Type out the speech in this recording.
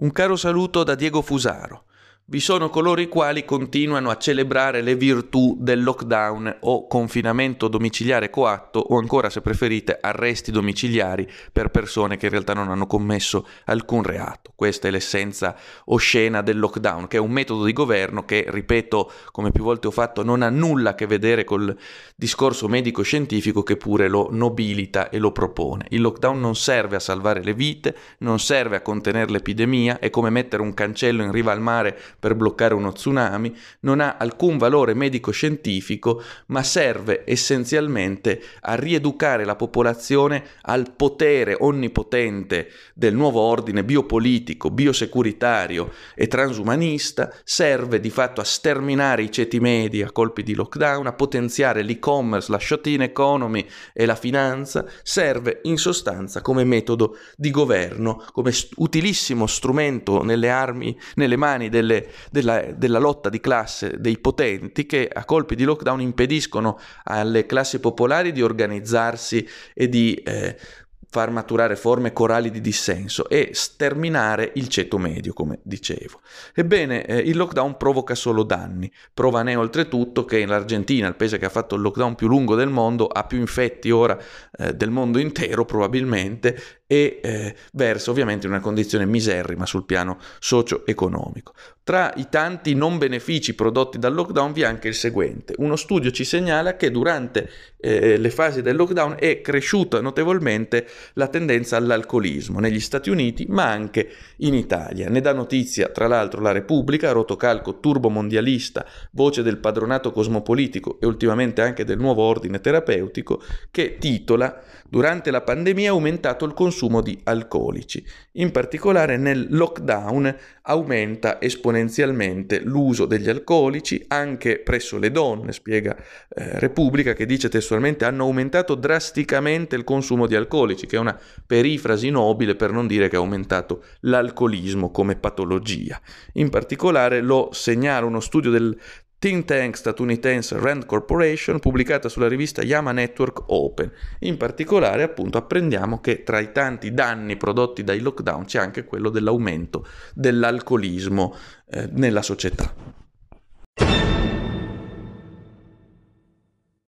Un caro saluto da Diego Fusaro. Vi sono coloro i quali continuano a celebrare le virtù del lockdown o confinamento domiciliare coatto o ancora se preferite arresti domiciliari per persone che in realtà non hanno commesso alcun reato. Questa è l'essenza oscena del lockdown, che è un metodo di governo che, ripeto, come più volte ho fatto, non ha nulla a che vedere col discorso medico-scientifico che pure lo nobilita e lo propone. Il lockdown non serve a salvare le vite, non serve a contenere l'epidemia, è come mettere un cancello in riva al mare per bloccare uno tsunami, non ha alcun valore medico-scientifico, ma serve essenzialmente a rieducare la popolazione al potere onnipotente del nuovo ordine biopolitico, biosecuritario e transumanista, serve di fatto a sterminare i ceti medi a colpi di lockdown, a potenziare l'e-commerce, la shot-in economy e la finanza, serve in sostanza come metodo di governo, come utilissimo strumento nelle armi, nelle mani delle della, della, lotta di classe dei potenti che a colpi di lockdown impediscono alle classi popolari di organizzarsi e di eh, far maturare forme corali di dissenso e sterminare il ceto medio, come dicevo. Ebbene, eh, il lockdown provoca solo danni. Prova ne oltretutto che l'Argentina, il paese che ha fatto il lockdown più lungo del mondo, ha più infetti ora eh, del mondo intero probabilmente e eh, versa ovviamente in una condizione miserrima sul piano socio-economico. Tra i tanti non benefici prodotti dal lockdown vi è anche il seguente. Uno studio ci segnala che durante eh, le fasi del lockdown è cresciuta notevolmente la tendenza all'alcolismo negli Stati Uniti ma anche in Italia. Ne dà notizia tra l'altro la Repubblica, rotocalco turbomondialista, voce del padronato cosmopolitico e ultimamente anche del nuovo ordine terapeutico, che titola Durante la pandemia è aumentato il consumo di alcolici. In particolare nel lockdown aumenta esponenzialmente l'uso degli alcolici anche presso le donne, spiega eh, Repubblica che dice testualmente hanno aumentato drasticamente il consumo di alcolici, che è una perifrasi nobile per non dire che ha aumentato l'alcolismo come patologia. In particolare lo segnala uno studio del think tank statunitense Rand Corporation pubblicata sulla rivista Yama Network Open. In particolare, appunto, apprendiamo che tra i tanti danni prodotti dai lockdown c'è anche quello dell'aumento dell'alcolismo eh, nella società.